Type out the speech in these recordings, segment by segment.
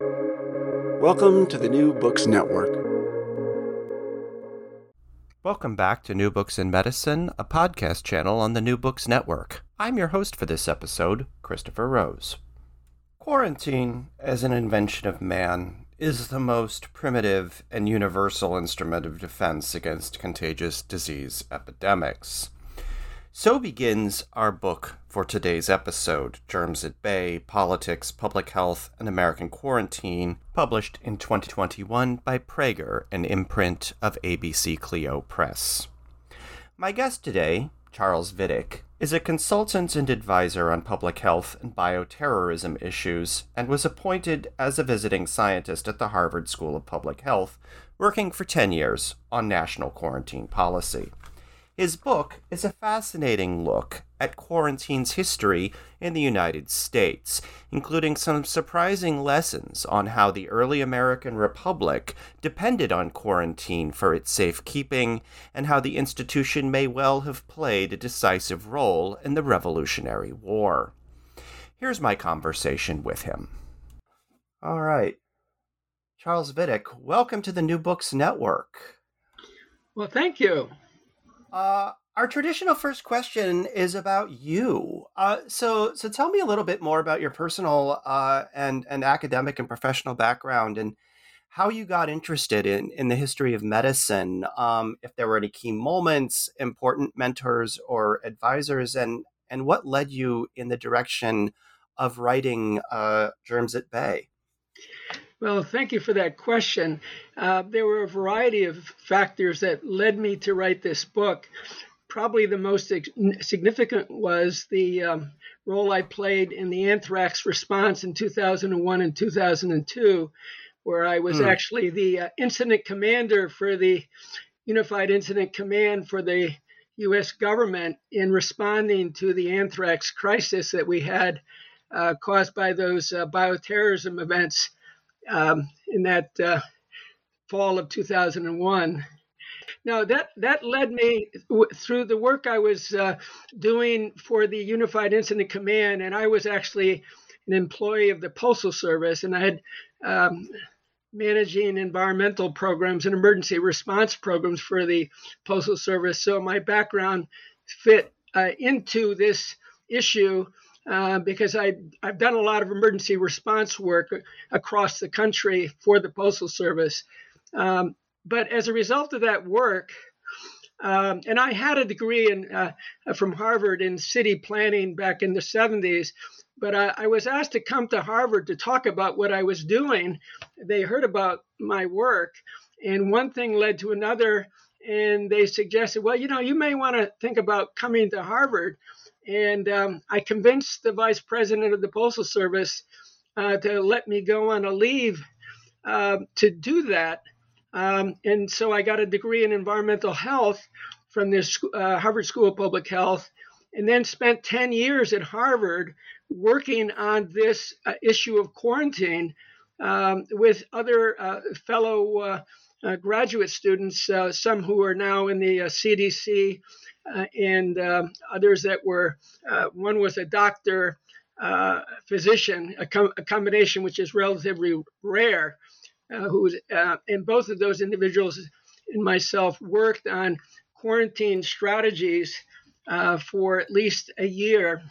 Welcome to the New Books Network. Welcome back to New Books in Medicine, a podcast channel on the New Books Network. I'm your host for this episode, Christopher Rose. Quarantine, as an invention of man, is the most primitive and universal instrument of defense against contagious disease epidemics. So begins our book for today's episode Germs at Bay Politics, Public Health, and American Quarantine, published in 2021 by Praeger, an imprint of ABC Clio Press. My guest today, Charles Vidich, is a consultant and advisor on public health and bioterrorism issues and was appointed as a visiting scientist at the Harvard School of Public Health, working for 10 years on national quarantine policy. His book is a fascinating look at quarantine's history in the United States, including some surprising lessons on how the early American Republic depended on quarantine for its safekeeping, and how the institution may well have played a decisive role in the Revolutionary War. Here's my conversation with him. All right. Charles Vidich, welcome to the New Books Network. Well, thank you. Uh, our traditional first question is about you. Uh, so, so tell me a little bit more about your personal uh, and and academic and professional background, and how you got interested in in the history of medicine. Um, if there were any key moments, important mentors or advisors, and and what led you in the direction of writing uh, Germs at Bay. Well, thank you for that question. Uh, there were a variety of factors that led me to write this book. Probably the most significant was the um, role I played in the anthrax response in 2001 and 2002, where I was mm. actually the uh, incident commander for the Unified Incident Command for the U.S. government in responding to the anthrax crisis that we had uh, caused by those uh, bioterrorism events um, in that uh, fall of 2001. Now that that led me w- through the work I was uh, doing for the Unified Incident Command, and I was actually an employee of the Postal Service, and I had um, managing environmental programs and emergency response programs for the Postal Service. So my background fit uh, into this issue uh, because I, I've done a lot of emergency response work across the country for the Postal Service. Um, but as a result of that work, um, and I had a degree in, uh, from Harvard in city planning back in the 70s, but I, I, was asked to come to Harvard to talk about what I was doing. They heard about my work, and one thing led to another, and they suggested, well, you know, you may want to think about coming to Harvard. And um, I convinced the vice president of the Postal Service uh, to let me go on a leave uh, to do that. Um, and so I got a degree in environmental health from the uh, Harvard School of Public Health, and then spent 10 years at Harvard working on this uh, issue of quarantine um, with other uh, fellow uh, uh, graduate students, some who are now in the CDC uh, and um, others that were, uh, one was a doctor, uh, physician, a, com- a, combination which is relatively rare, who and both of those individuals and myself worked on quarantine strategies uh, for at least a year.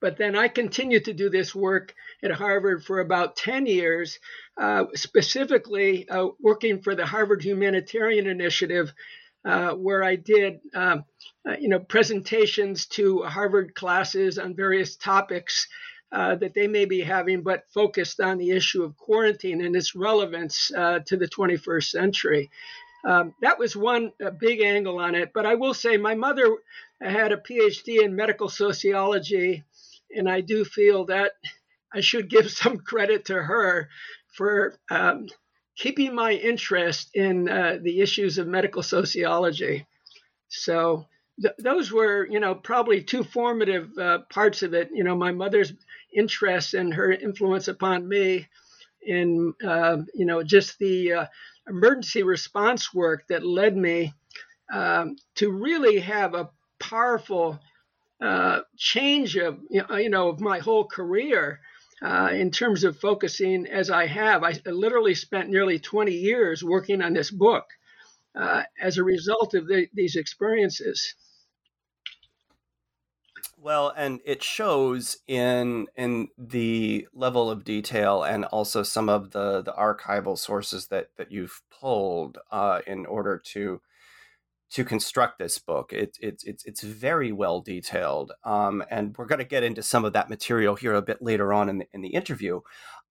But then I continued to do this work at Harvard for about 10 years, uh, specifically uh, working for the Harvard Humanitarian Initiative, uh, where I did, um, uh, you know, presentations to Harvard classes on various topics uh, that they may be having, but focused on the issue of quarantine and its relevance uh, to the 21st century. Um, that was one big angle on it. But I will say, my mother had a PhD in medical sociology, and I do feel that I should give some credit to her for um, keeping my interest in uh, the issues of medical sociology. So th- those were, you know, probably two formative uh, parts of it. You know, my mother's interest and her influence upon me, in uh, you know, just the uh, emergency response work that led me um, to really have a powerful uh, change of you know of my whole career uh, in terms of focusing as I have. I literally spent nearly 20 years working on this book uh, as a result of the, these experiences. Well, and it shows in in the level of detail and also some of the the archival sources that that you've pulled uh, in order to to construct this book. It's it's it's it's very well detailed, um, and we're going to get into some of that material here a bit later on in the in the interview.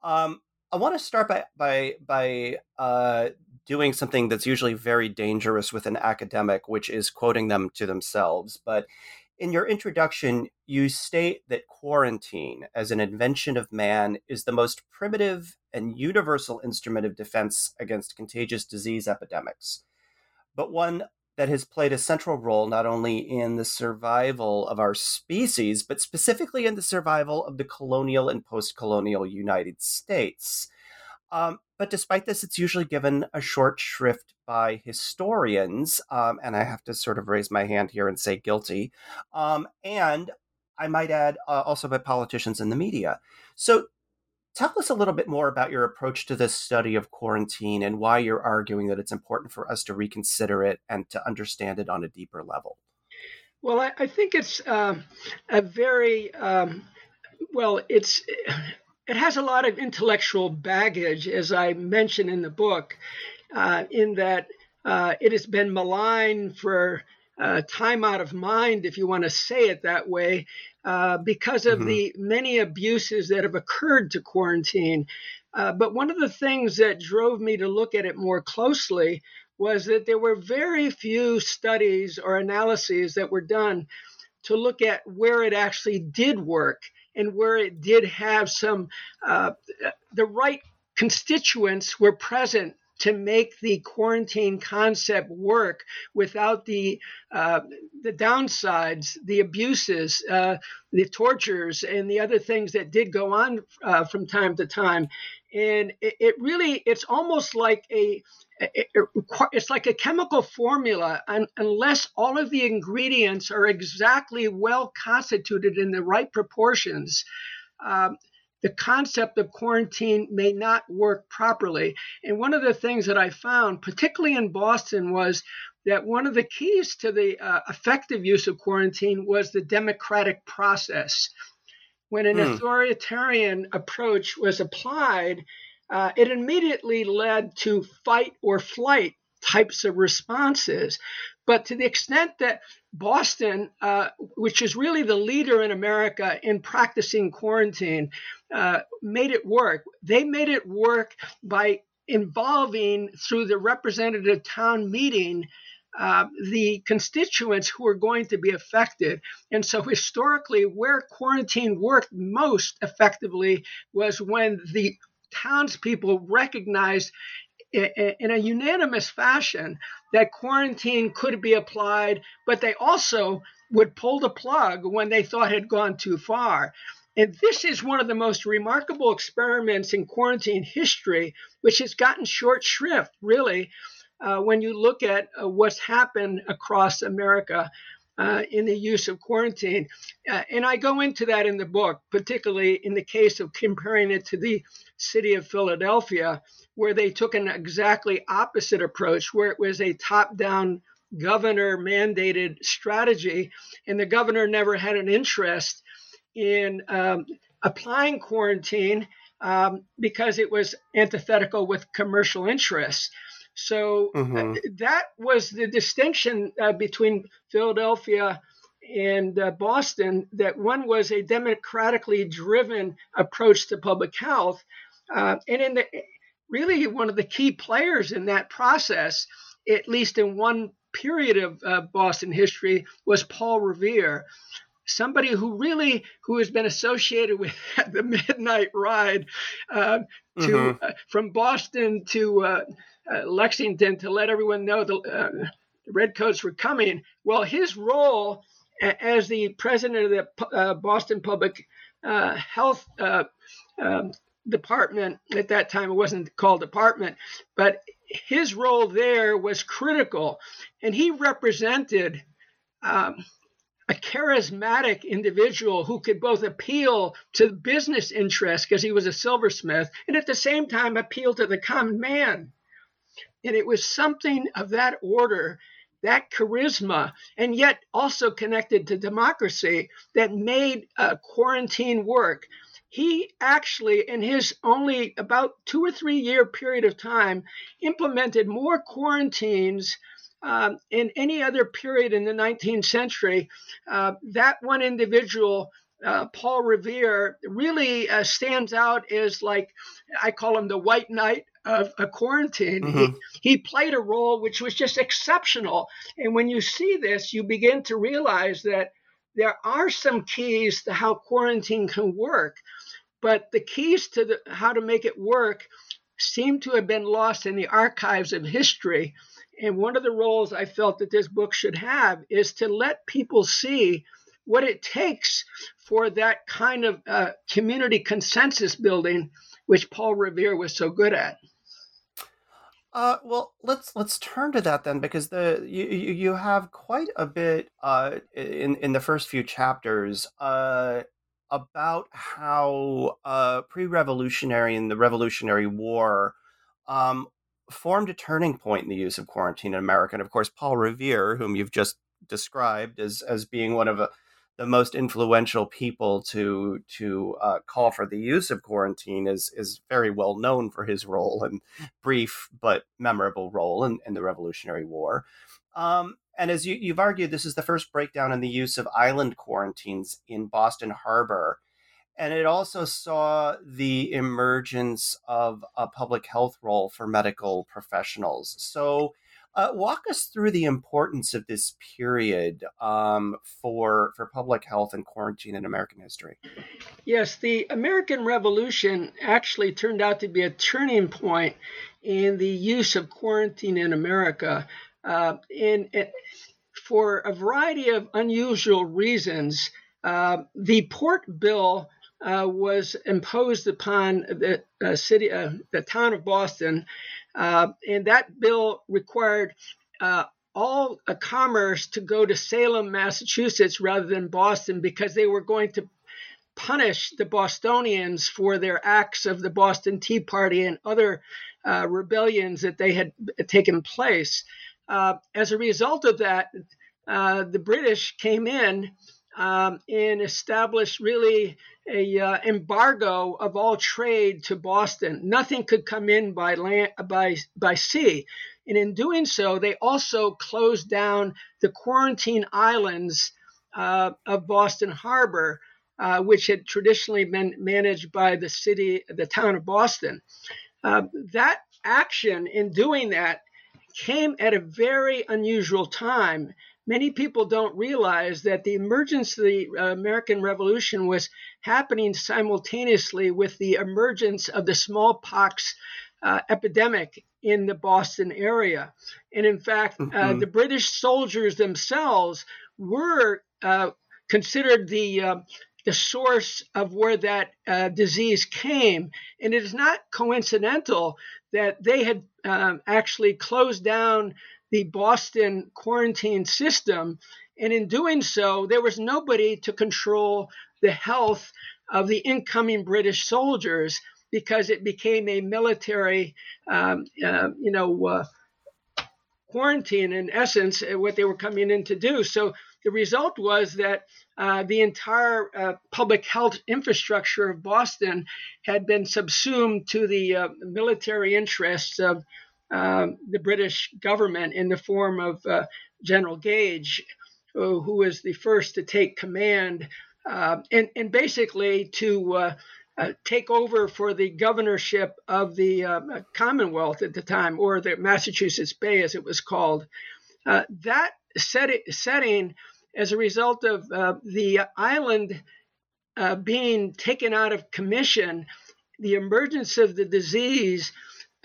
Um, I want to start by by by uh, doing something that's usually very dangerous with an academic, which is quoting them to themselves. But in your introduction, you state that quarantine, as an invention of man, is the most primitive and universal instrument of defense against contagious disease epidemics, but one that has played a central role not only in the survival of our species, but specifically in the survival of the colonial and post colonial United States. Um, but despite this, it's usually given a short shrift by historians, um, and I have to sort of raise my hand here and say guilty, um, and I might add uh, also by politicians in the media. So Tell us a little bit more about your approach to this study of quarantine and why you're arguing that it's important for us to reconsider it and to understand it on a deeper level. Well, I, I think it's uh, a very um, well. It's it has a lot of intellectual baggage, as I mentioned in the book, uh, in that uh, it has been maligned for uh, time out of mind, if you want to say it that way, uh, because of mm-hmm. the many abuses that have occurred to quarantine. Uh, but one of the things that drove me to look at it more closely was that there were very few studies or analyses that were done to look at where it actually did work and where it did have some, uh, the right constituents were present to make the quarantine concept work without the uh, the downsides, the abuses, uh, the tortures, and the other things that did go on uh, from time to time. And it, it really, it's almost like a it, it, it's like a chemical formula and unless all of the ingredients are exactly well constituted in the right proportions um, the concept of quarantine may not work properly. And one of the things that I found, particularly in Boston, was that one of the keys to the uh, effective use of quarantine was the democratic process. When an hmm. authoritarian approach was applied, uh, it immediately led to fight or flight types of responses. But to the extent that Boston, uh, which is really the leader in America in practicing quarantine, uh, made it work. They made it work by involving, through the representative town meeting, uh, the constituents who are going to be affected. And so, historically, where quarantine worked most effectively was when the townspeople recognized in a unanimous fashion that quarantine could be applied, but they also would pull the plug when they thought it had gone too far. And this is one of the most remarkable experiments in quarantine history, which has gotten short shrift, really, uh, when you look at uh, what's happened across America uh, in the use of quarantine. Uh, and I go into that in the book, particularly in the case of comparing it to the city of Philadelphia, where they took an exactly opposite approach, where it was a top down governor mandated strategy, and the governor never had an interest in um, applying quarantine um, because it was antithetical with commercial interests. So uh, mm-hmm. that was the distinction uh, between Philadelphia and uh, Boston. That one was a democratically driven approach to public health, uh, and in the really one of the key players in that process, at least in one period of uh, Boston history, was Paul Revere. Somebody who really who has been associated with the midnight ride uh, to mm-hmm. uh, from Boston to uh, uh Lexington to let everyone know the, uh, the, redcoats were coming. Well, his role as the president of the uh, Boston Public Health um, Department at that time, it wasn't called department, but his role there was critical, and he represented. Um, a charismatic individual who could both appeal to business interests because he was a silversmith and at the same time appeal to the common man. And it was something of that order, that charisma, and yet also connected to democracy that made uh, quarantine work. He actually, in his only about two or three year period of time, implemented more quarantines um, in any other period in the 19th century, uh, that one individual, uh, Paul Revere, really uh, stands out as like, I call him the white knight of a quarantine. Mm-hmm. He, he played a role which was just exceptional. And when you see this, you begin to realize that there are some keys to how quarantine can work, but the keys to the, how to make it work seem to have been lost in the archives of history. And one of the roles I felt that this book should have is to let people see what it takes for that kind of uh, community consensus building, which Paul Revere was so good at. Uh, well, let's let's turn to that then, because the you you have quite a bit uh, in in the first few chapters uh, about how uh, pre-revolutionary and the Revolutionary War um, formed a turning point in the use of quarantine in America. And of course, Paul Revere, whom you've just described as as being one of a, uh, the most influential people to to uh, call for the use of quarantine, is is very well known for his role and brief but memorable role in, in the Revolutionary War. Um, and as you, you've argued, this is the first breakdown in the use of island quarantines in Boston Harbor and it also saw the emergence of a public health role for medical professionals. So, uh, walk us through the importance of this period um, for for public health and quarantine in American history. Yes, the American Revolution actually turned out to be a turning point in the use of quarantine in America. Uh, and for a variety of unusual reasons, uh, the Port Bill uh, was imposed upon the uh, city, uh, the town of Boston, uh, and that bill required uh, all commerce to go to Salem, Massachusetts, rather than Boston, because they were going to punish the Bostonians for their acts of the Boston Tea Party and other rebellions that they had taken place. as a result of that, the British came in um, and established really a uh, embargo of all trade to Boston. Nothing could come in by land by by sea, and in doing so, they also closed down the quarantine islands uh, of Boston Harbor, uh, which had traditionally been managed by the city, the town of Boston. Uh, that action in doing that came at a very unusual time many people don't realize that the emergence of the uh, American Revolution was happening simultaneously with the emergence of the smallpox uh, epidemic in the Boston area. And in fact, uh, mm-hmm. uh, the British soldiers themselves were uh, considered the uh, the source of where that uh, disease came. And it is not coincidental that they had um, actually closed down the Boston quarantine system. And in doing so, there was nobody to control the health of the incoming British soldiers because it became a military, um, uh, you know, uh, quarantine in essence, uh, what they were coming in to do. So the result was that uh, the entire uh, public health infrastructure of Boston had been subsumed to the uh, military interests of um, the British government in the form of uh, General Gage, who, who was the first to take command uh, and, and basically to uh, uh take over for the governorship of the uh, Commonwealth at the time, or the Massachusetts Bay as it was called. That set setting as a result of the island being taken out of commission, the emergence of the disease,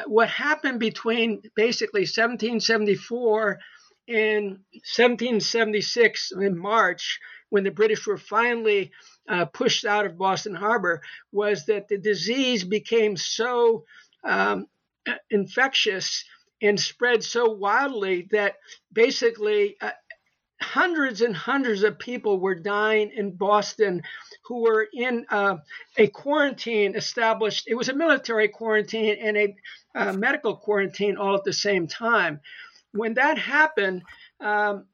what happened between basically 1774 and 1776 in March, when the British were finally uh, pushed out of Boston Harbor, was that the disease became so um, infectious and spread so wildly that basically uh, hundreds and hundreds of people were dying in Boston who were in uh, a quarantine established. It was a military quarantine and a uh, medical quarantine all at the same time. When that happened, um,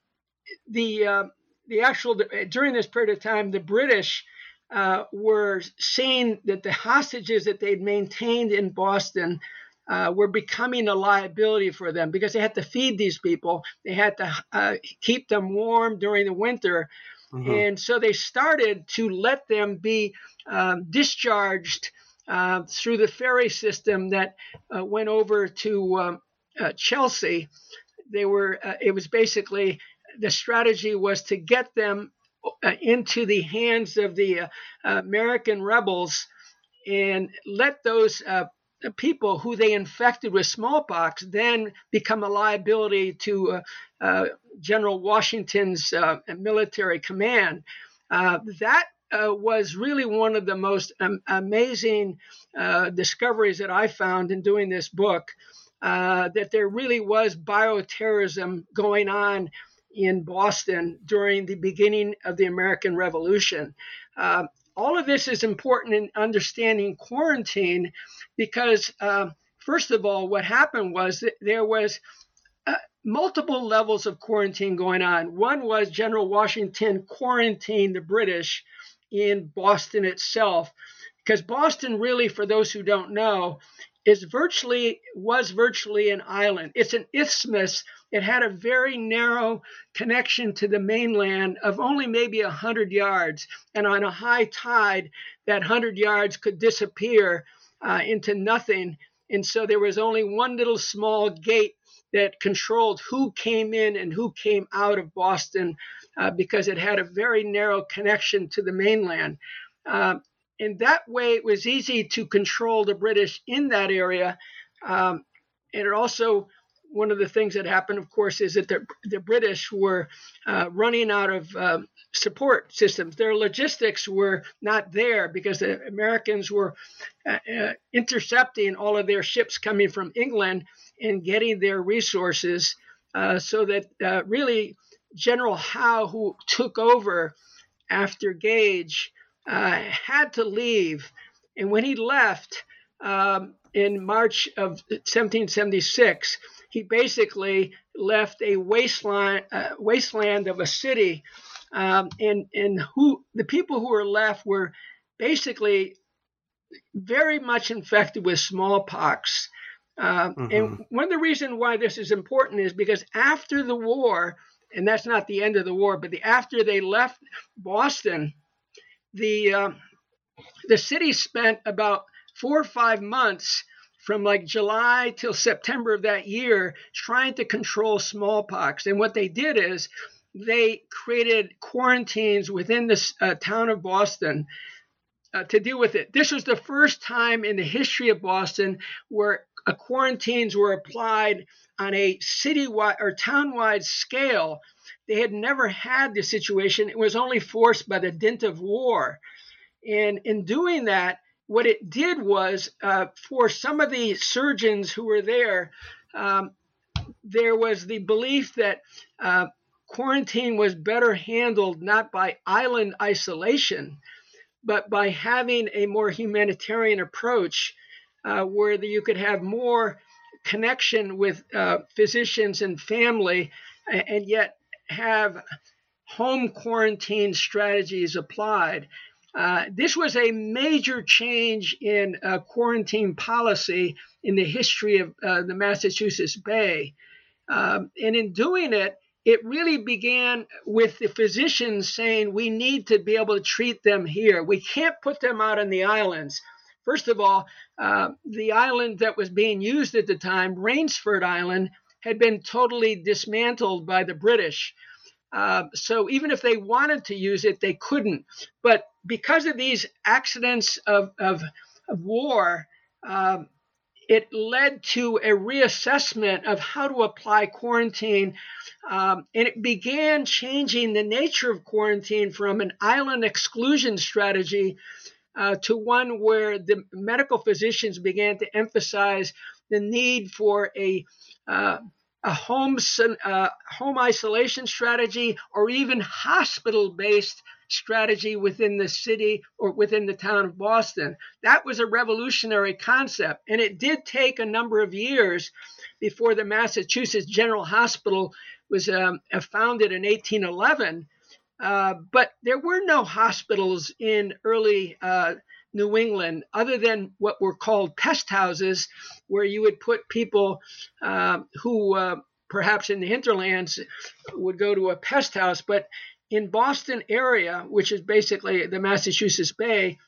the uh, the actual during this period of time, the British uh, were seeing that the hostages that they'd maintained in Boston uh, were becoming a liability for them because they had to feed these people. They had to uh, keep them warm during the winter. Mm-hmm. And so they started to let them be um, discharged uh, through the ferry system that uh, went over to um, uh, Chelsea. They were, uh, it was basically the strategy was to get them into the hands of the American rebels and let those people who they infected with smallpox then become a liability to uh, uh, General Washington's uh, military command. Uh, that uh, was really one of the most um, amazing uh, discoveries that I found in doing this book. that there really was bioterrorism going on in Boston during the beginning of the American Revolution. Uh, all of this is important in understanding quarantine because, uh, first of all, what happened was that there was uh, multiple levels of quarantine going on. One was General Washington quarantined the British in Boston itself, because Boston, really, for those who don't know, is virtually was virtually an island. It's an isthmus. It had a very narrow connection to the mainland of only maybe a 100 yards. And on a high tide, that 100 yards could disappear uh, into nothing. And so there was only one little small gate that controlled who came in and who came out of Boston uh, because it had a very narrow connection to the mainland. Uh, in that way, it was easy to control the British in that area. Um, and it also, one of the things that happened, of course, is that the, the British were uh, running out of uh, support systems. Their logistics were not there because the Americans were uh, uh intercepting all of their ships coming from England and getting their resources uh, so that uh, really General Howe, who took over after Gage, uh, had to leave. And when he left um, in March of 1776, he basically left a wasteland, uh, wasteland of a city. Um, and and who the people who were left were basically very much infected with smallpox. Uh, mm-hmm. And one of the reasons why this is important is because after the war, and that's not the end of the war, but the, after they left Boston, the uh, the city spent about four or five months from like July till September of that year trying to control smallpox. And what they did is they created quarantines within the uh, town of Boston uh, to deal with it. This was the first time in the history of Boston where uh, quarantines were applied on a citywide or townwide scale they had never had this situation. It was only forced by the dint of war. And in doing that, what it did was uh, for some of the surgeons who were there, um, there was the belief that uh, quarantine was better handled not by island isolation, but by having a more humanitarian approach uh, where the, you could have more connection with uh, physicians and family, and yet have home quarantine strategies applied. Uh, this was a major change in uh, quarantine policy in the history of uh, the Massachusetts Bay. Um, and in doing it, it really began with the physicians saying we need to be able to treat them here. We can't put them out on the islands. First of all, uh, the island that was being used at the time, Rainsford Island, had been totally dismantled by the British. Uh, so even if they wanted to use it, they couldn't. But because of these accidents of, of, of war, um, it led to a reassessment of how to apply quarantine. Um, and it began changing the nature of quarantine from an island exclusion strategy uh, to one where the medical physicians began to emphasize the need for a uh, a home uh, home isolation strategy or even hospital based strategy within the city or within the town of Boston. That was a revolutionary concept, and it did take a number of years before the Massachusetts General Hospital was um, founded in 1811. Uh, but there were no hospitals in early uh, New England other than what were called pest houses, where you would put people uh, who uh, perhaps in the hinterlands would go to a pest house. But in Boston area, which is basically the Massachusetts Bay,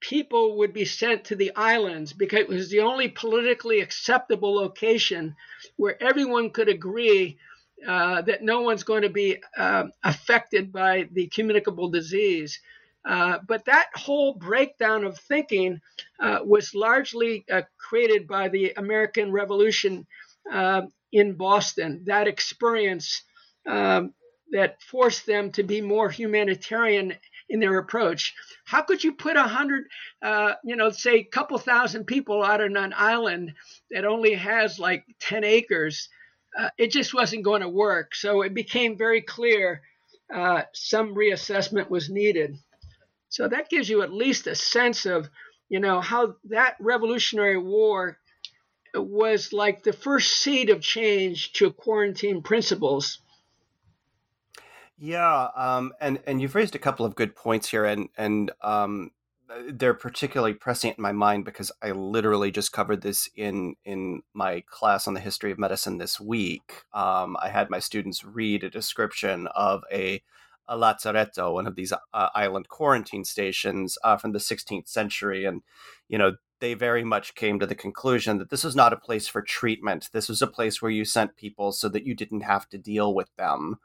people would be sent to the islands because it was the only politically acceptable location where everyone could agree uh, that no one's going to be uh, affected by the communicable disease. Uh, but that whole breakdown of thinking uh, was largely uh, created by the American Revolution uh, in Boston. That experience um, that forced them to be more humanitarian in their approach. How could you put a hundred, uh, you know, say a couple thousand people out on an island that only has like 10 acres? Uh, it just wasn't going to work. So it became very clear some reassessment was needed. So that gives you at least a sense of, you know, how that Revolutionary War was like the first seed of change to quarantine principles. Yeah, um, and and you've raised a couple of good points here, and and um, they're particularly prescient in my mind because I literally just covered this in in my class on the history of medicine this week. Um, I had my students read a description of a a lazzaretto, one of these uh, island quarantine stations uh, from the 16th century, and you know they very much came to the conclusion that this was not a place for treatment. This was a place where you sent people so that you didn't have to deal with them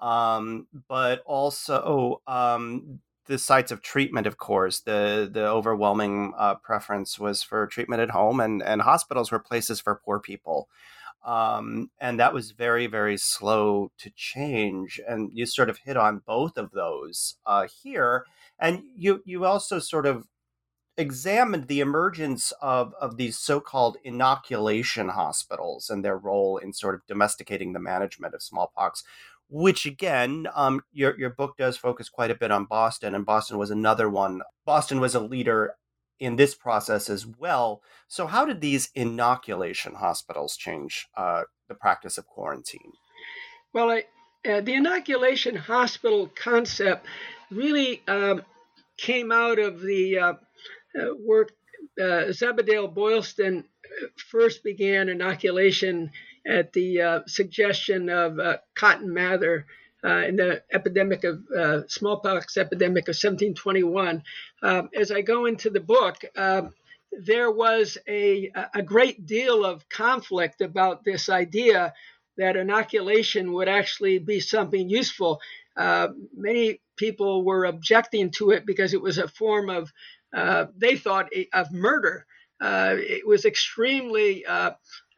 um, but also um, the sites of treatment. Of course, the the overwhelming uh, preference was for treatment at home, and and hospitals were places for poor people. Um, and that was very very slow to change and you sort of hit on both of those uh, here and you you also sort of examined the emergence of, of these so-called inoculation hospitals and their role in sort of domesticating the management of smallpox which again, um, your your book does focus quite a bit on Boston, and Boston was another one. Boston was a leader in this process as well. So, how did these inoculation hospitals change uh, the practice of quarantine? Well, I, uh, the inoculation hospital concept really um, came out of the uh, uh work uh, Zebediah Boylston first began inoculation at the uh, suggestion of uh, Cotton Mather uh, in the epidemic of uh, smallpox epidemic of 1721. Um, as I go into the book, um, there was a, a great deal of conflict about this idea that inoculation would actually be something useful. Uh, many people were objecting to it because it was a form of, uh, they thought, of murder. Uh, it was extremely uh,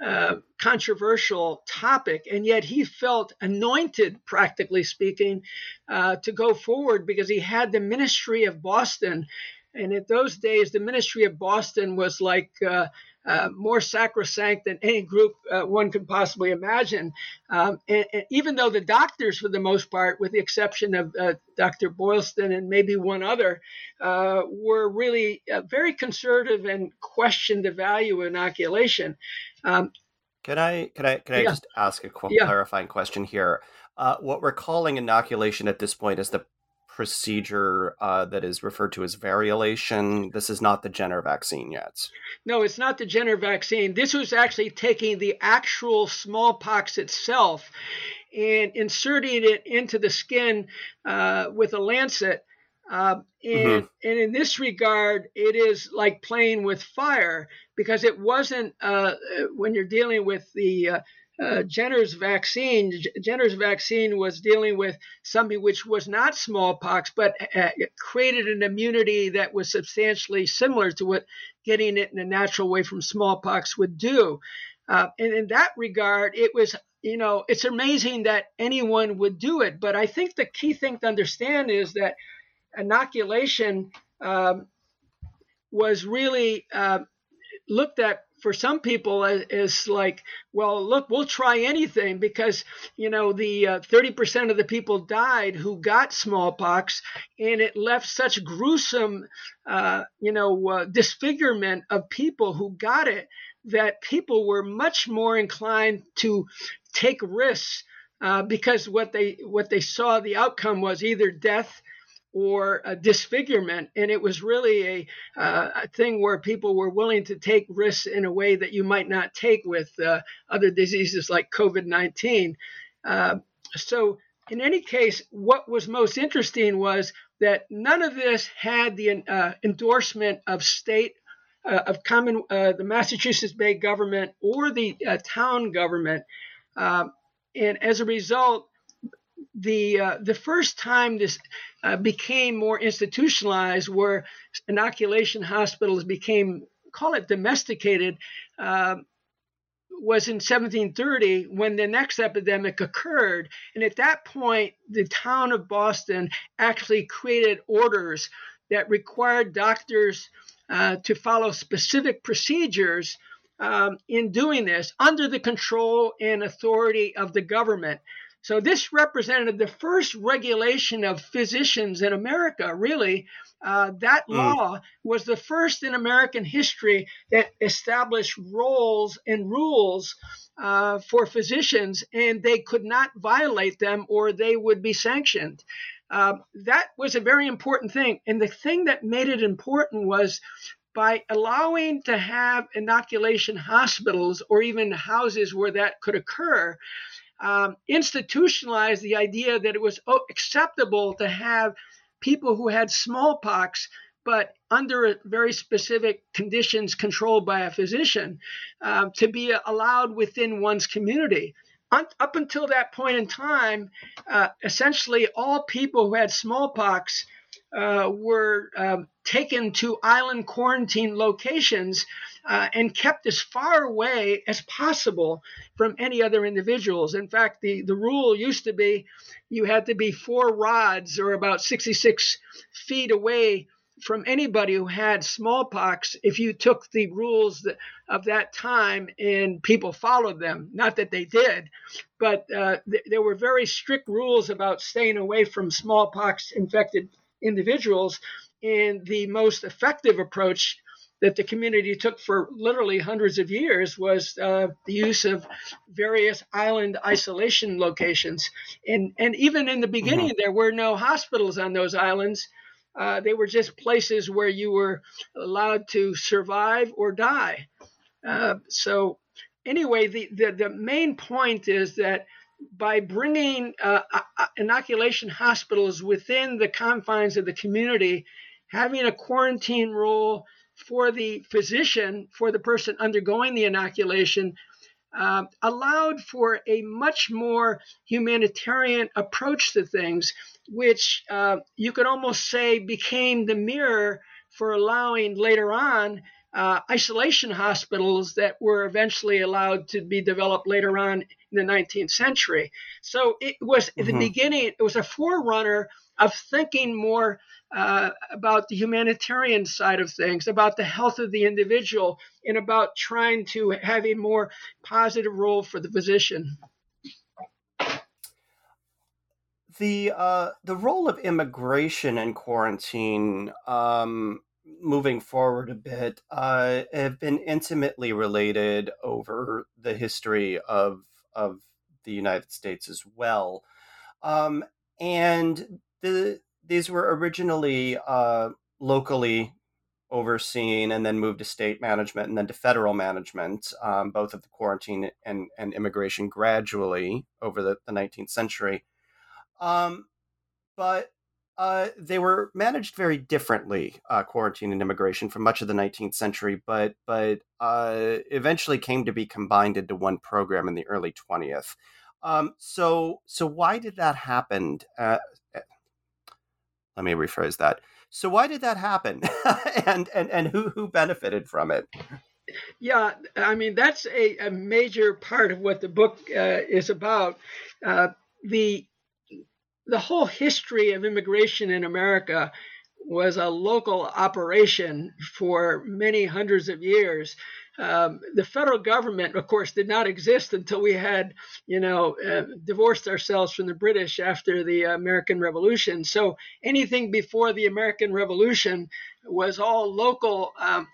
uh, controversial topic, and yet he felt anointed, practically speaking, to go forward because he had the ministry of Boston. And at those days, the ministry of Boston was like uh, uh, more sacrosanct than any group uh, one could possibly imagine. Um, and, and, even though the doctors, for the most part, with the exception of uh, Dr. Boylston and maybe one other, uh, were really uh, very conservative and questioned the value of inoculation. Um, can I can I can I yeah. just ask a qu- yeah. clarifying question here? Uh, what we're calling inoculation at this point is the procedure uh, that is referred to as variolation. This is not the Jenner vaccine yet. No, it's not the Jenner vaccine. This was actually taking the actual smallpox itself and inserting it into the skin uh, with a lancet. Uh, and, mm-hmm. and in this regard, it is like playing with fire because it wasn't uh, when you're dealing with the uh, Jenner's vaccine. Jenner's vaccine was dealing with something which was not smallpox, but uh, created an immunity that was substantially similar to what getting it in a natural way from smallpox would do. Uh, and in that regard, it was, you know, it's amazing that anyone would do it. But I think the key thing to understand is that inoculation um, was really uh, looked at for some people as, like, well, look, we'll try anything because, you know, the uh, 30% of the people died who got smallpox, and it left such gruesome, uh, you know, uh, disfigurement of people who got it that people were much more inclined to take risks uh, because what they what they saw the outcome was either death or a disfigurement. And it was really a, uh, a, thing where people were willing to take risks in a way that you might not take with uh, other diseases like COVID 19. Uh, so, in any case, what was most interesting was that none of this had the uh, endorsement of state. Uh, of common, uh, the Massachusetts Bay government or the town government, and as a result, the uh, the first time this uh, became more institutionalized, where inoculation hospitals became call it domesticated, uh, was in 1730 when the next epidemic occurred, and at that point, the town of Boston actually created orders that required doctors uh, to follow specific procedures. Um, in doing this under the control and authority of the government. So this represented the first regulation of physicians in America, really. Uh, that mm. law was the first in American history that established roles and rules uh, for physicians, and they could not violate them or they would be sanctioned. Uh, that was a very important thing. And the thing that made it important was by allowing to have inoculation hospitals or even houses where that could occur, um, institutionalized the idea that it was acceptable to have people who had smallpox, but under very specific conditions controlled by a physician, um, to be allowed within one's community. up until that point in time, uh, essentially all people who had smallpox uh, were um, taken to island quarantine locations uh, and kept as far away as possible from any other individuals. In fact, the, the rule used to be you had to be four rods or about 66 feet away from anybody who had smallpox if you took the rules of that time and people followed them. Not that they did, but uh, th- there were very strict rules about staying away from smallpox infected individuals. And the most effective approach that the community took for literally hundreds of years was uh, the use of various island isolation locations. And, and even in the beginning, mm-hmm. there were no hospitals on those islands. Uh, they were just places where you were allowed to survive or die. Uh, so, anyway, the, the, the, main point is that by bringing uh, inoculation hospitals within the confines of the community, having a quarantine rule, for the physician, for the person undergoing the inoculation, uh, allowed for a much more humanitarian approach to things, which uh, you could almost say became the mirror for allowing later on uh, isolation hospitals that were eventually allowed to be developed later on in the 19th century. So it was mm-hmm. the beginning, it was a forerunner of thinking more uh, about the humanitarian side of things, about the health of the individual, and about trying to have a more positive role for the physician. The uh, the role of immigration and quarantine, um, moving forward a bit, uh, have been intimately related over the history of of the United States as well, um, and the these were originally uh, locally overseen and then moved to state management and then to federal management, um, both of the quarantine and, and immigration gradually over the, the 19th century. Um, but uh, they were managed very differently, uh, quarantine and immigration, for much of the 19th century, but but uh, eventually came to be combined into one program in the early 20th. Um, so so why did that happen? Uh, eh, let me rephrase that. So why did that happen, and and and who who benefited from it? Yeah, I mean that's a, a major part of what the book uh, is about. Uh, the the whole history of immigration in America was a local operation for many hundreds of years. Um, the federal government, of course, did not exist until we had, you know, uh, divorced ourselves from the British after the American Revolution. So anything before the American Revolution was all local um,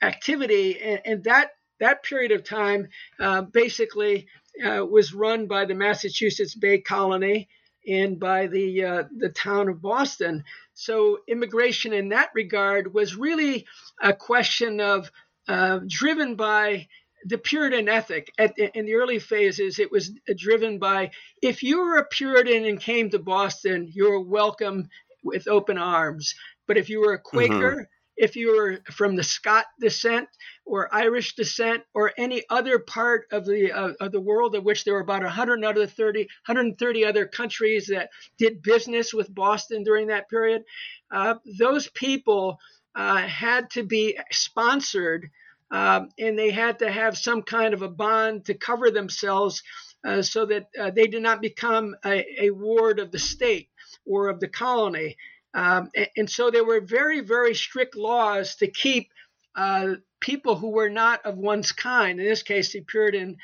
activity, and, and, that that period of time uh, basically uh, was run by the Massachusetts Bay Colony and by the uh, the town of Boston. So immigration in that regard was really a question of uh, driven by the Puritan ethic. At, in the early phases, it was driven by if you were a Puritan and came to Boston, you were welcome with open arms. But if you were a Quaker, mm-hmm if you were from the Scot descent or Irish descent or any other part of the uh, of the world of which there were about 130 130 other countries that did business with Boston during that period, uh, those people uh, had to be sponsored um, and they had to have some kind of a bond to cover themselves uh, so that uh, they did not become a, a ward of the state or of the colony. Um, and, and, so there were very, very strict laws to keep uh, people who were not of one's kind, in this case, the Puritan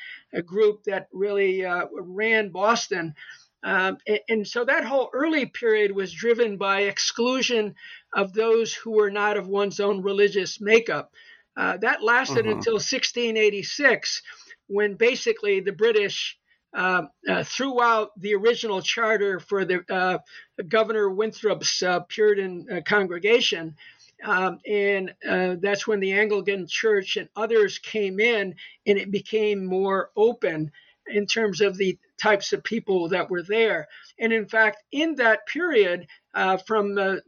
group that really uh, ran Boston. Um, and, and, so that whole early period was driven by exclusion of those who were not of one's own religious makeup. Uh, that lasted uh-huh. until 1686, when basically the British uh, uh, throughout the original charter for the uh, Governor Winthrop's uh, Puritan congregation. Um, and that's when the Anglican Church and others came in, and it became more open in terms of the types of people that were there. And in fact, in that period, uh, from the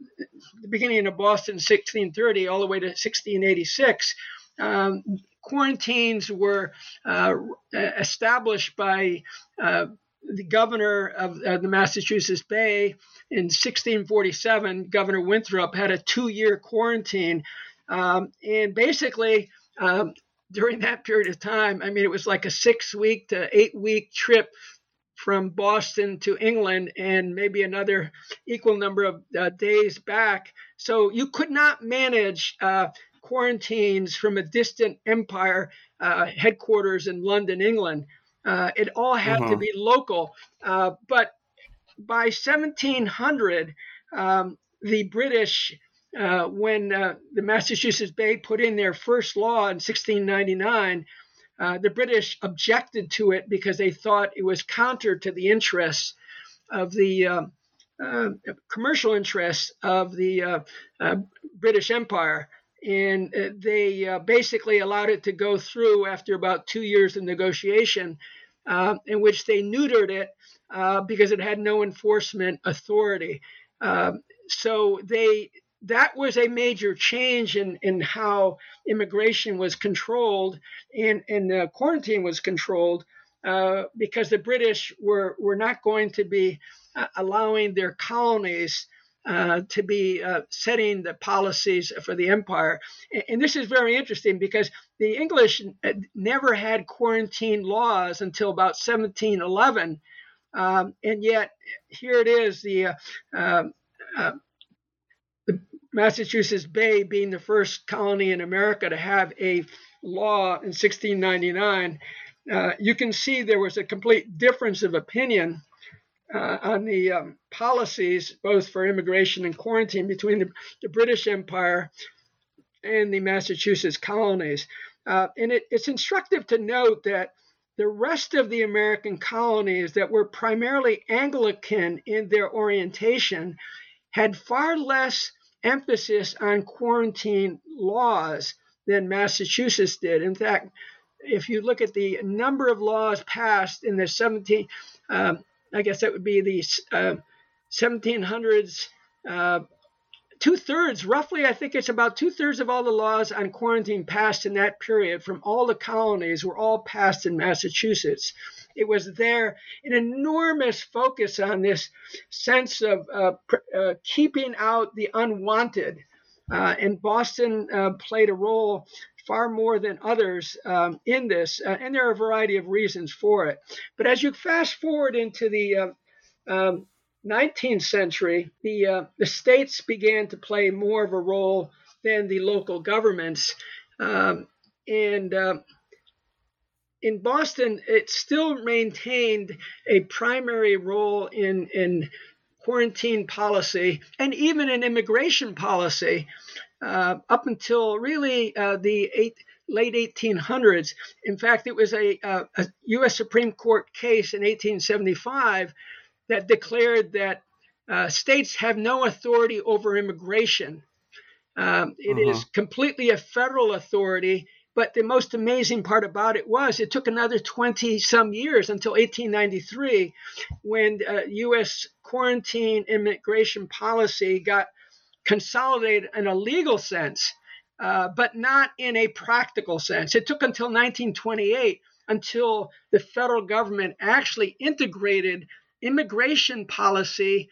beginning of Boston, 1630, all the way to 1686, um, quarantines were uh, established by uh, the governor of uh, the Massachusetts Bay in 1647. Governor Winthrop had a two year quarantine. Um, and basically, um, during that period of time, I mean, it was like a six week to eight week trip from Boston to England and maybe another equal number of uh, days back. So you could not manage uh, quarantines from a distant empire uh, headquarters in London, England. Uh, it all had uh-huh. to be local. Uh, but by 1700, um, the British, uh, when uh, the Massachusetts Bay put in their first law in 1699, uh, the British objected to it because they thought it was counter to the interests of the um, commercial interests of the British Empire and uh, they uh, basically allowed it to go through after about two years of negotiation, uh, in which they neutered it uh, because it had no enforcement authority. Um, so they that was a major change in, in how immigration was controlled and, and quarantine was controlled uh, because the British were, were not going to be uh, allowing their colonies uh, to be uh, setting the policies for the empire. And this is very interesting because the English never had quarantine laws until about 1711. Um, and yet, here it is the, uh, um, uh, the Massachusetts Bay being the first colony in America to have a law in 1699. Uh, you can see there was a complete difference of opinion uh, on the um, policies, both for immigration and quarantine, between the, the British Empire and the Massachusetts colonies. Uh, and it, it's instructive to note that the rest of the American colonies that were primarily Anglican in their orientation had far less emphasis on quarantine laws than Massachusetts did. In fact, if you look at the number of laws passed in the 17, um, I guess that would be the uh, 1700s uh, two thirds, roughly, I think it's about two thirds of all the laws on quarantine passed in that period from all the colonies were all passed in Massachusetts. It was there an enormous focus on this sense of uh, uh, keeping out the unwanted. Uh, and Boston uh, played a role far more than others um, in this, uh, and there are a variety of reasons for it. But as you fast forward into the uh, um, 19th century, the uh, the states began to play more of a role than the local governments, um, and uh, in Boston, it still maintained a primary role in in quarantine policy and even in immigration policy up until really uh, the eight, late 1800s. In fact, it was a, uh, a, a U.S. Supreme Court case in 1875 that declared that uh, states have no authority over immigration. Um, it uh-huh. is completely a federal authority. But the most amazing part about it was it took another 20 some years until 1893 when uh, U.S. quarantine immigration policy got consolidated in a legal sense, uh, but not in a practical sense. It took until 1928 until the federal government actually integrated immigration policy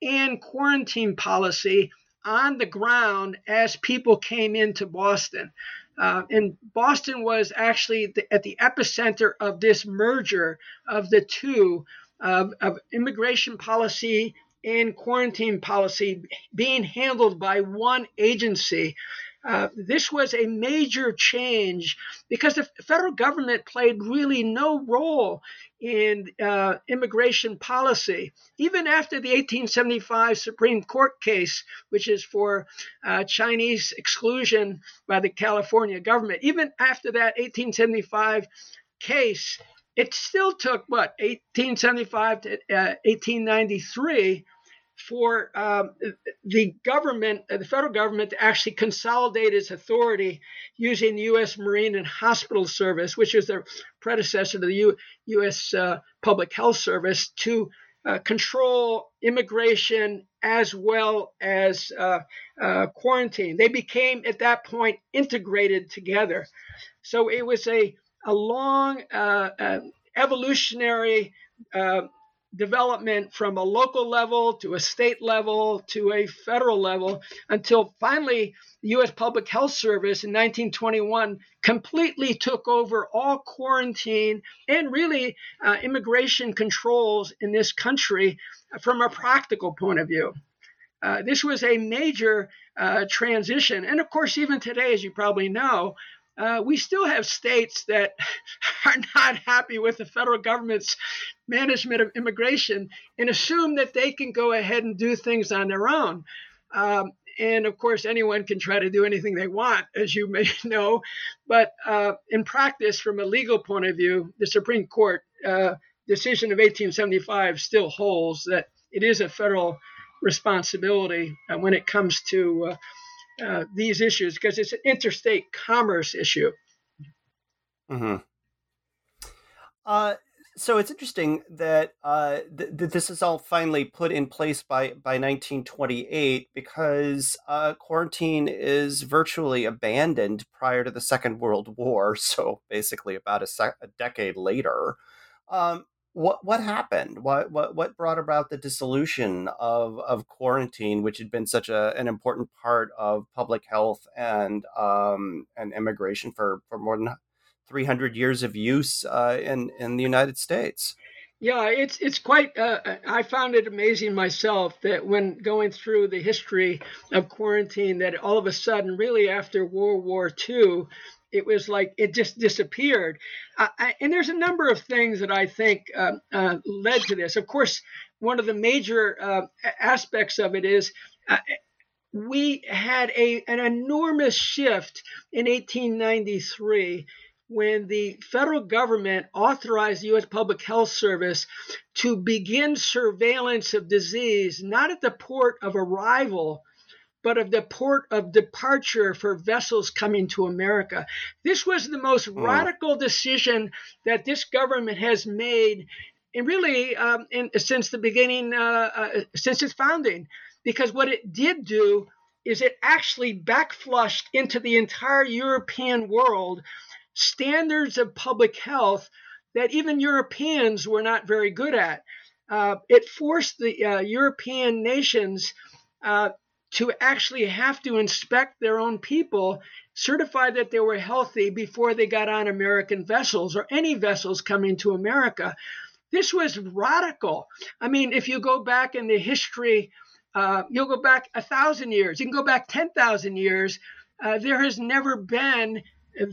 and quarantine policy on the ground as people came into Boston. Uh, and Boston was actually the, at the epicenter of this merger of the two of, of immigration policy and quarantine policy being handled by one agency uh, this was a major change because the federal government played really no role in uh, immigration policy. Even after the 1875 Supreme Court case, which is for uh, Chinese exclusion by the California government, even after that 1875 case, it still took what 1875 to 1893 uh, for um, the government, uh, the federal government, to actually consolidate its authority using the U.S. Marine and Hospital Service, which is the predecessor to the U- U.S. Uh, Public Health Service, to uh, control immigration as well as uh, uh, quarantine. They became, at that point, integrated together. So it was a, a long uh, evolutionary development from a local level to a state level to a federal level until finally the U.S. Public Health Service in 1921 completely took over all quarantine and really uh, immigration controls in this country from a practical point of view. Uh, this was a major uh, transition. And of course, even today, as you probably know, uh, we still have states that are not happy with the federal government's management of immigration and assume that they can go ahead and do things on their own. Um, and of course, anyone can try to do anything they want, as you may know. But uh, in practice, from a legal point of view, the Supreme Court uh, decision of 1875 still holds that it is a federal responsibility uh, when it comes to uh, these issues because it's an interstate commerce issue. Hmm. Uh, so it's interesting that uh, th- th- this is all finally put in place by by 1928 because uh, quarantine is virtually abandoned prior to the Second World War. So basically, about a, sec- a decade later. Um, what what happened? What what what brought about the dissolution of of quarantine, which had been such a, an important part of public health and um, and immigration for for more than three hundred years of use uh, in in the United States? Yeah, it's it's quite. Uh, I found it amazing myself that when going through the history of quarantine, that all of a sudden, really after World War II, it was like it just disappeared. Uh, I, and there's a number of things that I think uh, uh, led to this. Of course, one of the major uh, aspects of it is uh, we had a, an enormous shift in 1893 when the federal government authorized the U.S. Public Health Service to begin surveillance of disease, not at the port of arrival, but of the port of departure for vessels coming to America. This was the most mm. radical decision that this government has made, and really um, in, since the beginning, uh, uh, since its founding. because what it did do is it actually backflushed into the entire European world standards of public health that even Europeans were not very good at. Uh, it forced the uh, European nations uh, to actually have to inspect their own people, certify that they were healthy before they got on American vessels or any vessels coming to America. This was radical. I mean, if you go back in the history, uh, you'll go back a thousand years, you can go back 10,000 years. Uh, there has never been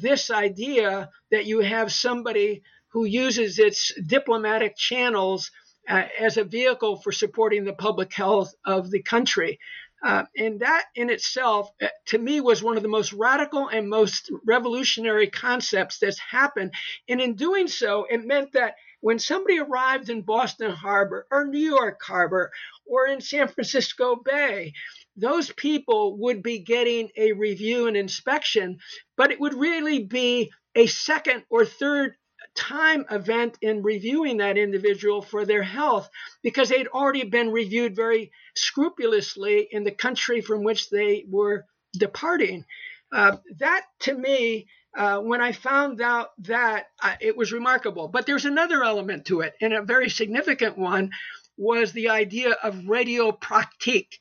this idea that you have somebody who uses its diplomatic channels uh, as a vehicle for supporting the public health of the country. Uh, and that in itself, uh, to me, was one of the most radical and most revolutionary concepts that's happened. And in doing so, it meant that when somebody arrived in Boston Harbor or New York Harbor or in San Francisco Bay, those people would be getting a review and inspection, but it would really be a second or third time event in reviewing that individual for their health because they'd already been reviewed very scrupulously in the country from which they were departing. Uh, that to me, uh, when I found out that, uh, it was remarkable. But there's another element to it, and a very significant one was the idea of radio pratique.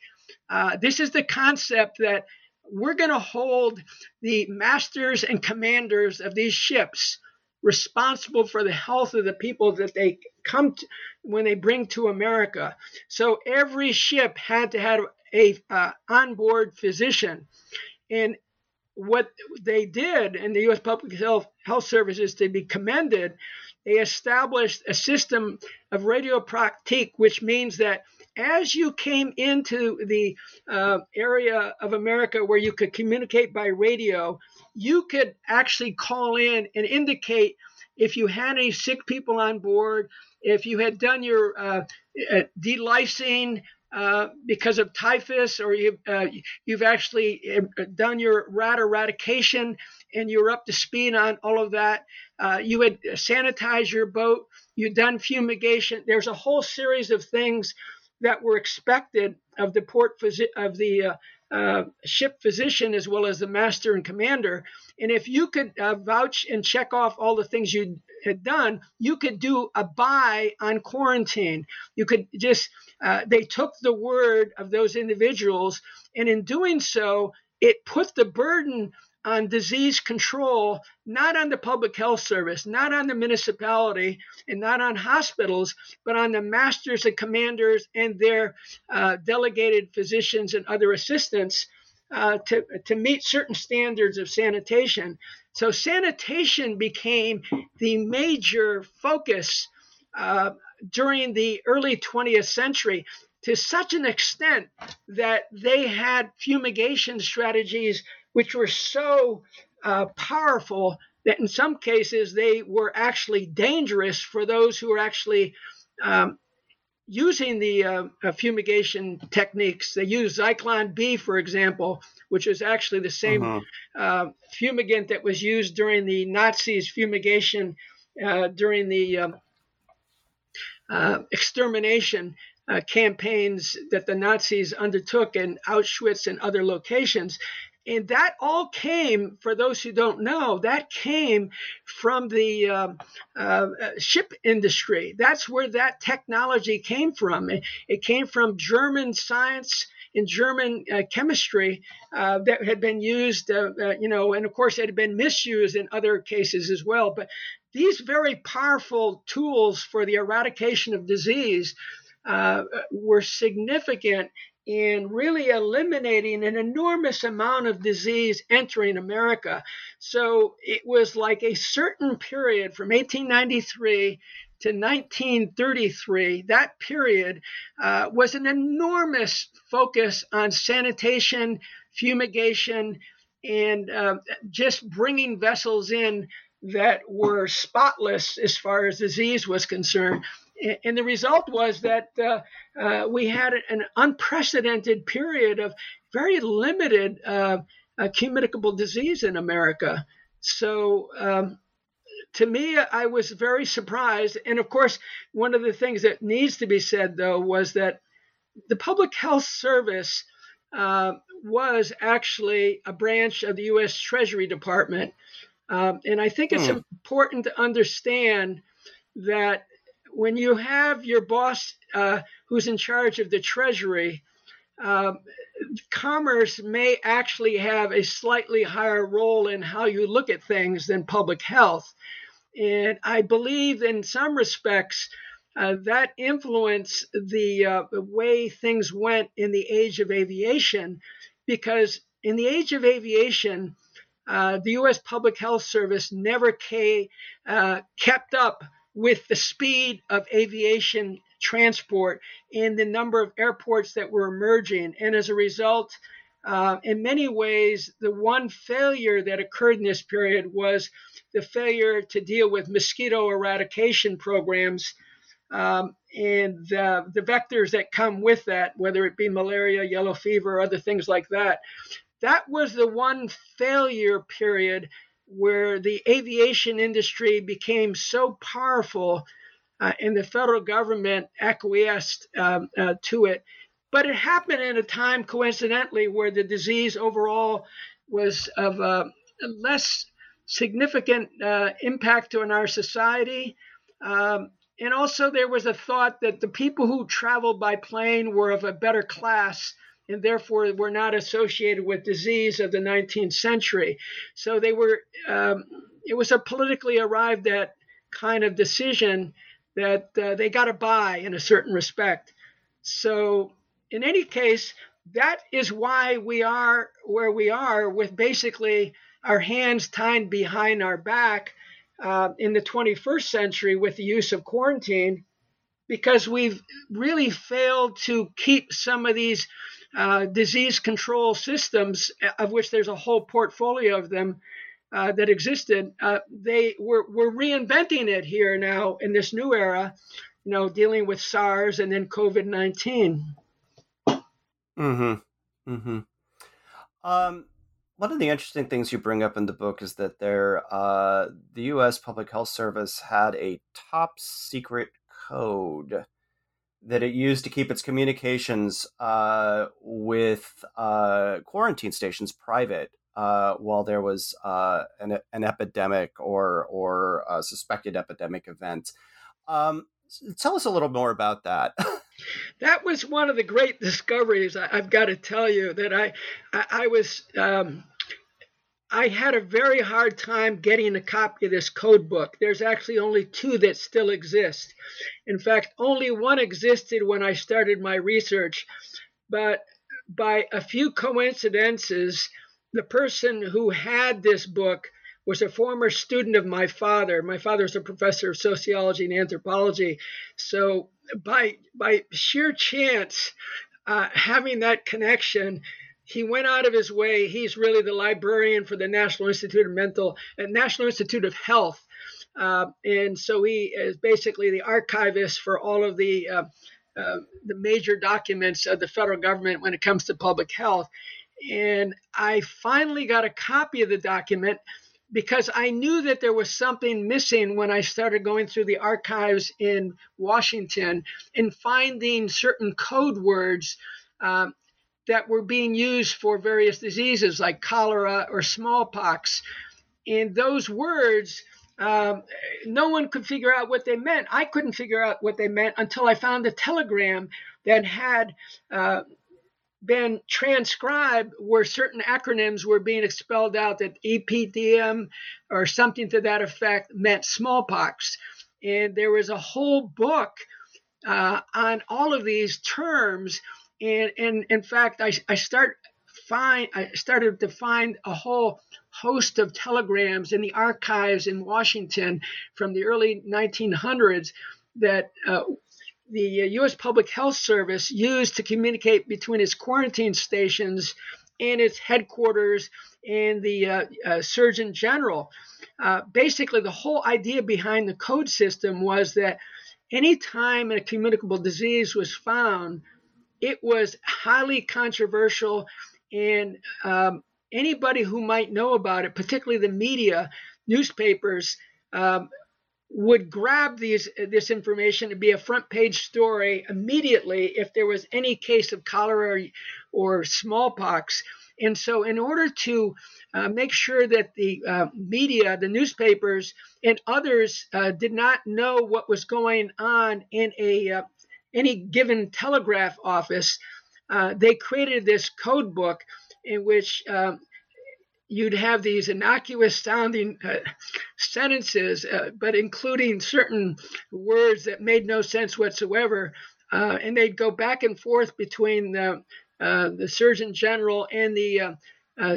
Uh, this is the concept that we're going to hold the masters and commanders of these ships responsible for the health of the people that they come to when they bring to America. So every ship had to have a uh, onboard physician, and what they did in the U.S. Public Health Health Services to be commended, they established a system of radio pratique, which means that as you came into the uh, area of America where you could communicate by radio, you could actually call in and indicate if you had any sick people on board, if you had done your uh, uh delousing uh, because of typhus, or you, uh, you've actually uh, done your rat eradication and you're up to speed on all of that. Uh, you had sanitized your boat, you'd done fumigation. There's a whole series of things that were expected of the port of the uh, uh, ship physician as well as the master and commander. And if you could uh, vouch and check off all the things you had done, you could do a buy on quarantine. You could just, uh, they took the word of those individuals, and in doing so, it put the burden on disease control, not on the public health service, not on the municipality, and not on hospitals, but on the masters and commanders and their uh, delegated physicians and other assistants uh, to, to meet certain standards of sanitation. So, sanitation became the major focus uh, during the early 20th century to such an extent that they had fumigation strategies which were so uh, powerful that in some cases they were actually dangerous for those who were actually um, using the uh, fumigation techniques. They used Zyklon B, for example, which is actually the same uh-huh. uh, fumigant that was used during the Nazis' fumigation uh, during the um, uh, extermination. Uh, campaigns that the Nazis undertook in Auschwitz and other locations. And that all came, for those who don't know, that came from the uh, uh, ship industry. That's where that technology came from. It, it came from German science and German uh, chemistry uh, that had been used, uh, uh, you know, and of course it had been misused in other cases as well. But these very powerful tools for the eradication of disease were significant in really eliminating an enormous amount of disease entering America. So it was like a certain period from 1893 to 1933, that period uh, was an enormous focus on sanitation, fumigation, and uh, just bringing vessels in that were spotless as far as disease was concerned and the result was that uh, uh, we had an unprecedented period of very limited uh, communicable disease in America. So, um, to me, I was very surprised. And of course, one of the things that needs to be said, though, was that the Public Health Service uh, was actually a branch of the U.S. Treasury Department. Um, and I think it's hmm. important to understand that when you have your boss uh, who's in charge of the Treasury, uh, commerce may actually have a slightly higher role in how you look at things than public health. And I believe in some respects, uh, that influenced the, uh, the way things went in the age of aviation, because in the age of aviation, uh, the U.S. Public Health Service never ca- uh, kept up with the speed of aviation transport and the number of airports that were emerging. And as a result, uh, in many ways, the one failure that occurred in this period was the failure to deal with mosquito eradication programs um, and the, the vectors that come with that, whether it be malaria, yellow fever, other things like that. That was the one failure period where the aviation industry became so powerful uh, and the federal government acquiesced um, uh, to it. But it happened in a time, coincidentally, where the disease overall was of a less significant uh, impact on our society. Um, and also, there was a thought that the people who traveled by plane were of a better class and therefore were not associated with disease of the 19th century. So they were, um, it was a politically arrived at kind of decision that uh, they got to buy in a certain respect. So, in any case, that is why we are where we are with basically our hands tied behind our back uh, in the 21st century with the use of quarantine because we've really failed to keep some of these uh, disease control systems, of which there's a whole portfolio of them uh, that existed. Uh, they were, we're reinventing it here now in this new era, you know, dealing with SARS and then COVID 19. Mm hmm. Mm hmm. Um, one of the interesting things you bring up in the book is that there, uh, the U.S. Public Health Service had a top secret code that it used to keep its communications uh, with uh, quarantine stations private uh, while there was uh, an, an, epidemic or or a suspected epidemic event. Um, tell us a little more about that. that was one of the great discoveries. I, have got to tell you that I I, I was um, I had a very hard time getting a copy of this code book. There's actually only two that still exist. In fact, only one existed when I started my research. But by a few coincidences, the person who had this book was a former student of my father. My father was a professor of sociology and anthropology. So by by sheer chance, uh, having that connection, he went out of his way. He's really the librarian for the National Institute of Mental uh, National Institute of Health, uh, and so he is basically the archivist for all of the uh, uh, the major documents of the federal government when it comes to public health. And I finally got a copy of the document because I knew that there was something missing when I started going through the archives in Washington and finding certain code words um, that were being used for various diseases like cholera or smallpox. And those words, um, no one could figure out what they meant. I couldn't figure out what they meant until I found a telegram that had uh, been transcribed where certain acronyms were being expelled out that EPDM or something to that effect meant smallpox. And there was a whole book uh, on all of these terms and and in fact I, I start find I started to find a whole host of telegrams in the archives in Washington from the early 1900s that uh, the U.S. Public Health Service used to communicate between its quarantine stations and its headquarters and the uh, uh, Surgeon General. Uh, basically, the whole idea behind the code system was that anytime a communicable disease was found, it was highly controversial, and um, anybody who might know about it, particularly the media, newspapers, um, would grab these this information to be a front page story immediately if there was any case of cholera or, or smallpox. And so, in order to uh, make sure that the uh, media, the newspapers, and others uh, did not know what was going on in a uh, any given telegraph office, uh, they created this code book in which um, you'd have these innocuous sounding uh, sentences, uh, but including certain words that made no sense whatsoever. Uh, and they'd go back and forth between the, uh, the Surgeon General and the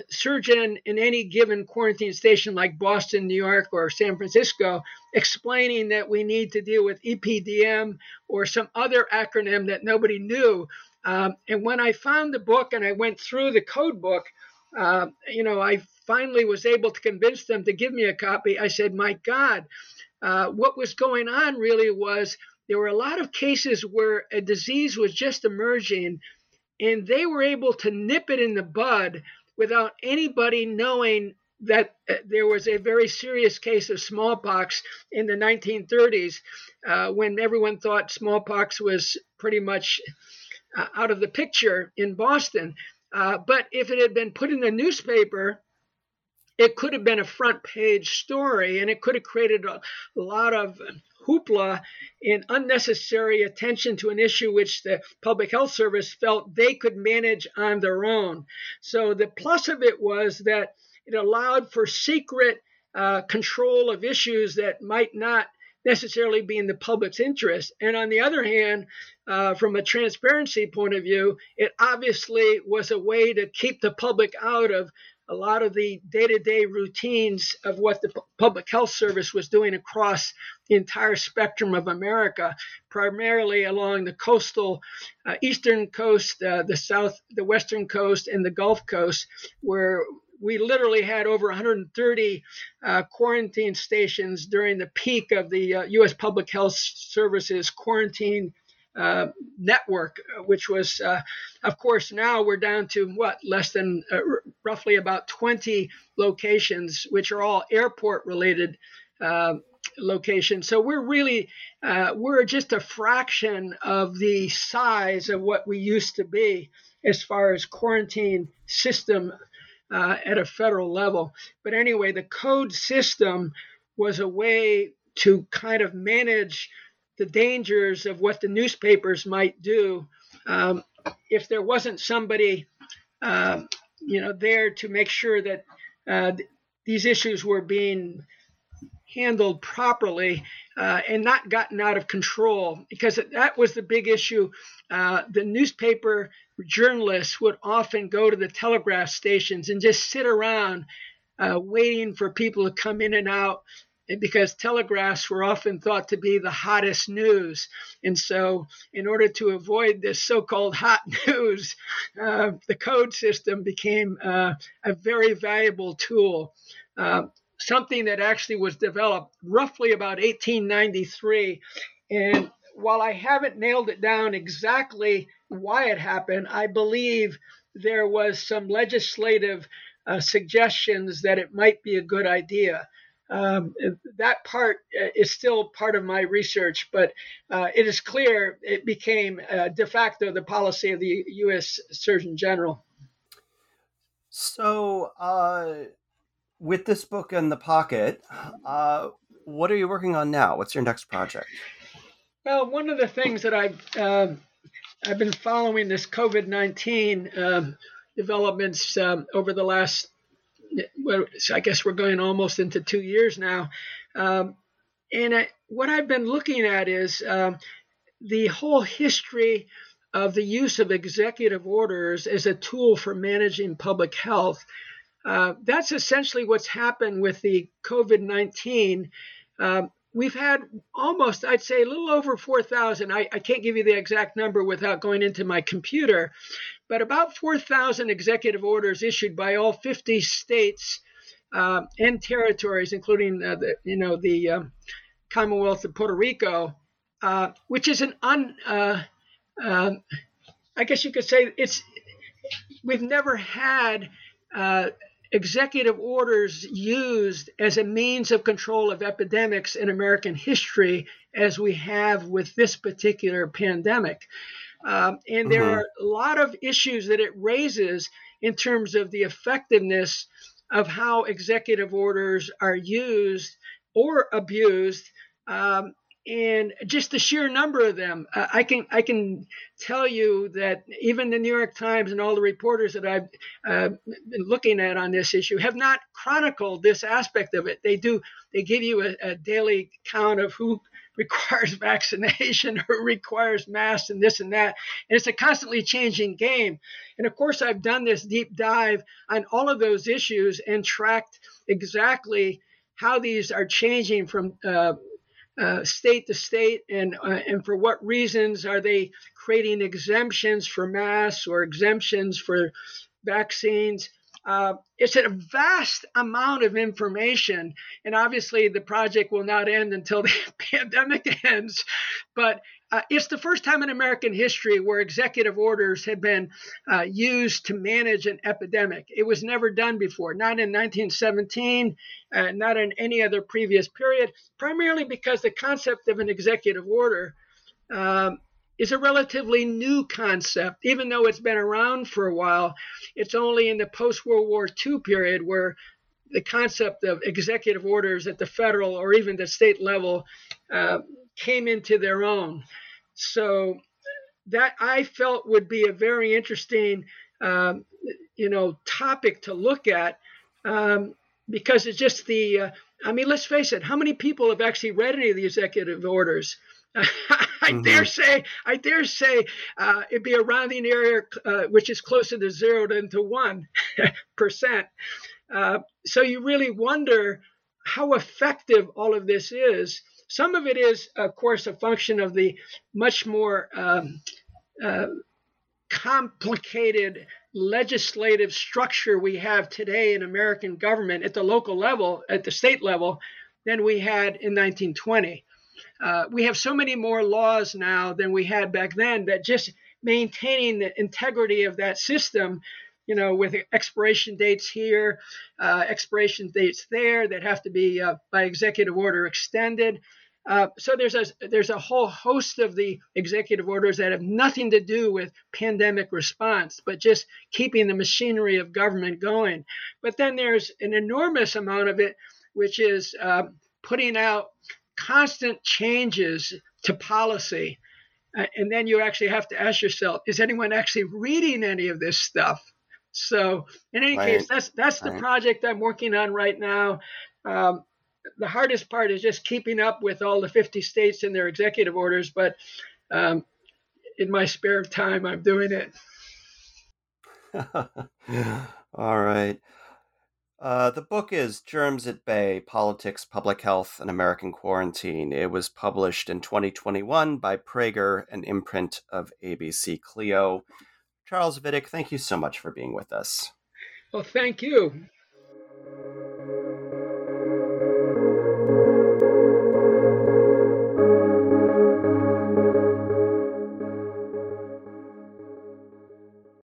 surgeon in any given quarantine station like Boston, New York, or San Francisco, explaining that we need to deal with EPDM or some other acronym that nobody knew. Um, and when I found the book and I went through the code book, uh, you know, I finally was able to convince them to give me a copy. I said, my God, uh, what was going on really was there were a lot of cases where a disease was just emerging and they were able to nip it in the bud without anybody knowing that uh, there was a very serious case of smallpox in the 1930s uh, when everyone thought smallpox was pretty much uh, out of the picture in Boston. Uh, but if it had been put in the newspaper, it could have been a front page story and it could have created a, a lot of hoopla and unnecessary attention to an issue which the public health service felt they could manage on their own. So the plus of it was that it allowed for secret uh, control of issues that might not necessarily be in the public's interest. And on the other hand, uh, from a transparency point of view, it obviously was a way to keep the public out of a lot of the day to day routines of what the public health service was doing across the entire spectrum of America, primarily along the coastal uh, eastern coast, uh, the south, the western coast, and the Gulf Coast, where we literally had over 130 uh, quarantine stations during the peak of the U.S. Uh, public Health Service's quarantine uh, network, which was, uh, of course, now we're down to what less than uh, r- roughly about 20 locations, which are all airport related uh, locations. So we're really uh, we're just a fraction of the size of what we used to be as far as quarantine system at a federal level. But anyway, the code system was a way to kind of manage the dangers of what the newspapers might do um, if there wasn't somebody, uh, you know, there to make sure that uh, these issues were being handled properly uh, and not gotten out of control because that was the big issue. Uh, the newspaper journalists would often go to the telegraph stations and just sit around uh, waiting for people to come in and out because telegraphs were often thought to be the hottest news. And so, in order to avoid this so called hot news, uh, the code system became uh, a very valuable tool. Uh, something that actually was developed roughly about 1893. And while I haven't nailed it down exactly why it happened, I believe there was some legislative uh, suggestions that it might be a good idea. Um, that part uh, is still part of my research, but uh, it is clear it became uh, de facto the policy of the U.S. Surgeon General. So, uh, with this book in the pocket, uh, what are you working on now? What's your next project? Well, one of the things that I've um, I've been following this COVID nineteen um, developments um, over the last I guess we're going almost into two years now. Um, and I, what I've been looking at is um, the whole history of the use of executive orders as a tool for managing public health. Uh, that's essentially what's happened with the COVID 19. Um, we've had almost, I'd say, a little over 4,000. I, I, can't give you the exact number without going into my computer, but about 4,000 executive orders issued by all 50 states uh, and territories, including uh, the, you know, the um, Commonwealth of Puerto Rico, uh, which is an un, uh, um, I guess you could say it's, we've never had uh, executive orders used as a means of control of epidemics in American history as we have with this particular pandemic. Um, and there mm-hmm. are a lot of issues that it raises in terms of the effectiveness of how executive orders are used or abused um, and just the sheer number of them uh, i can i can tell you that even the new york times and all the reporters that i've uh, been looking at on this issue have not chronicled this aspect of it they do they give you a, a daily count of who requires vaccination or requires masks and this and that and it's a constantly changing game and of course i've done this deep dive on all of those issues and tracked exactly how these are changing from uh, uh, state to state, and uh, and for what reasons are they creating exemptions for masks or exemptions for vaccines? Uh, it's a vast amount of information, and obviously the project will not end until the pandemic ends. But uh, it's the first time in American history where executive orders have been uh, used to manage an epidemic. It was never done before, not in 1917, uh, not in any other previous period, primarily because the concept of an executive order um, is a relatively new concept. Even though it's been around for a while, it's only in the post World War II period where the concept of executive orders at the federal or even the state level uh, came into their own. So that I felt would be a very interesting, um, you know, topic to look at um, because it's just the. Uh, I mean, let's face it. How many people have actually read any of the executive orders? I mm-hmm. dare say, I dare say, uh, it'd be a rounding error uh, which is closer to zero than to one percent. Uh, so you really wonder how effective all of this is. Some of it is, of course, a function of the much more um, uh, complicated legislative structure we have today in American government at the local level, at the state level, than we had in 1920. Uh, we have so many more laws now than we had back then that just maintaining the integrity of that system, you know, with expiration dates here, uh, expiration dates there that have to be uh, by executive order extended. Uh, so there's a there's a whole host of the executive orders that have nothing to do with pandemic response, but just keeping the machinery of government going. But then there's an enormous amount of it, which is uh, putting out constant changes to policy. Uh, and then you actually have to ask yourself, is anyone actually reading any of this stuff? So, in any right. case, that's that's the right. project I'm working on right now. Um, the hardest part is just keeping up with all the 50 states and their executive orders. But um, in my spare time, I'm doing it. all right. Uh, the book is Germs at Bay Politics, Public Health, and American Quarantine. It was published in 2021 by Praeger, an imprint of ABC Clio. Charles Vidich, thank you so much for being with us. Well, thank you.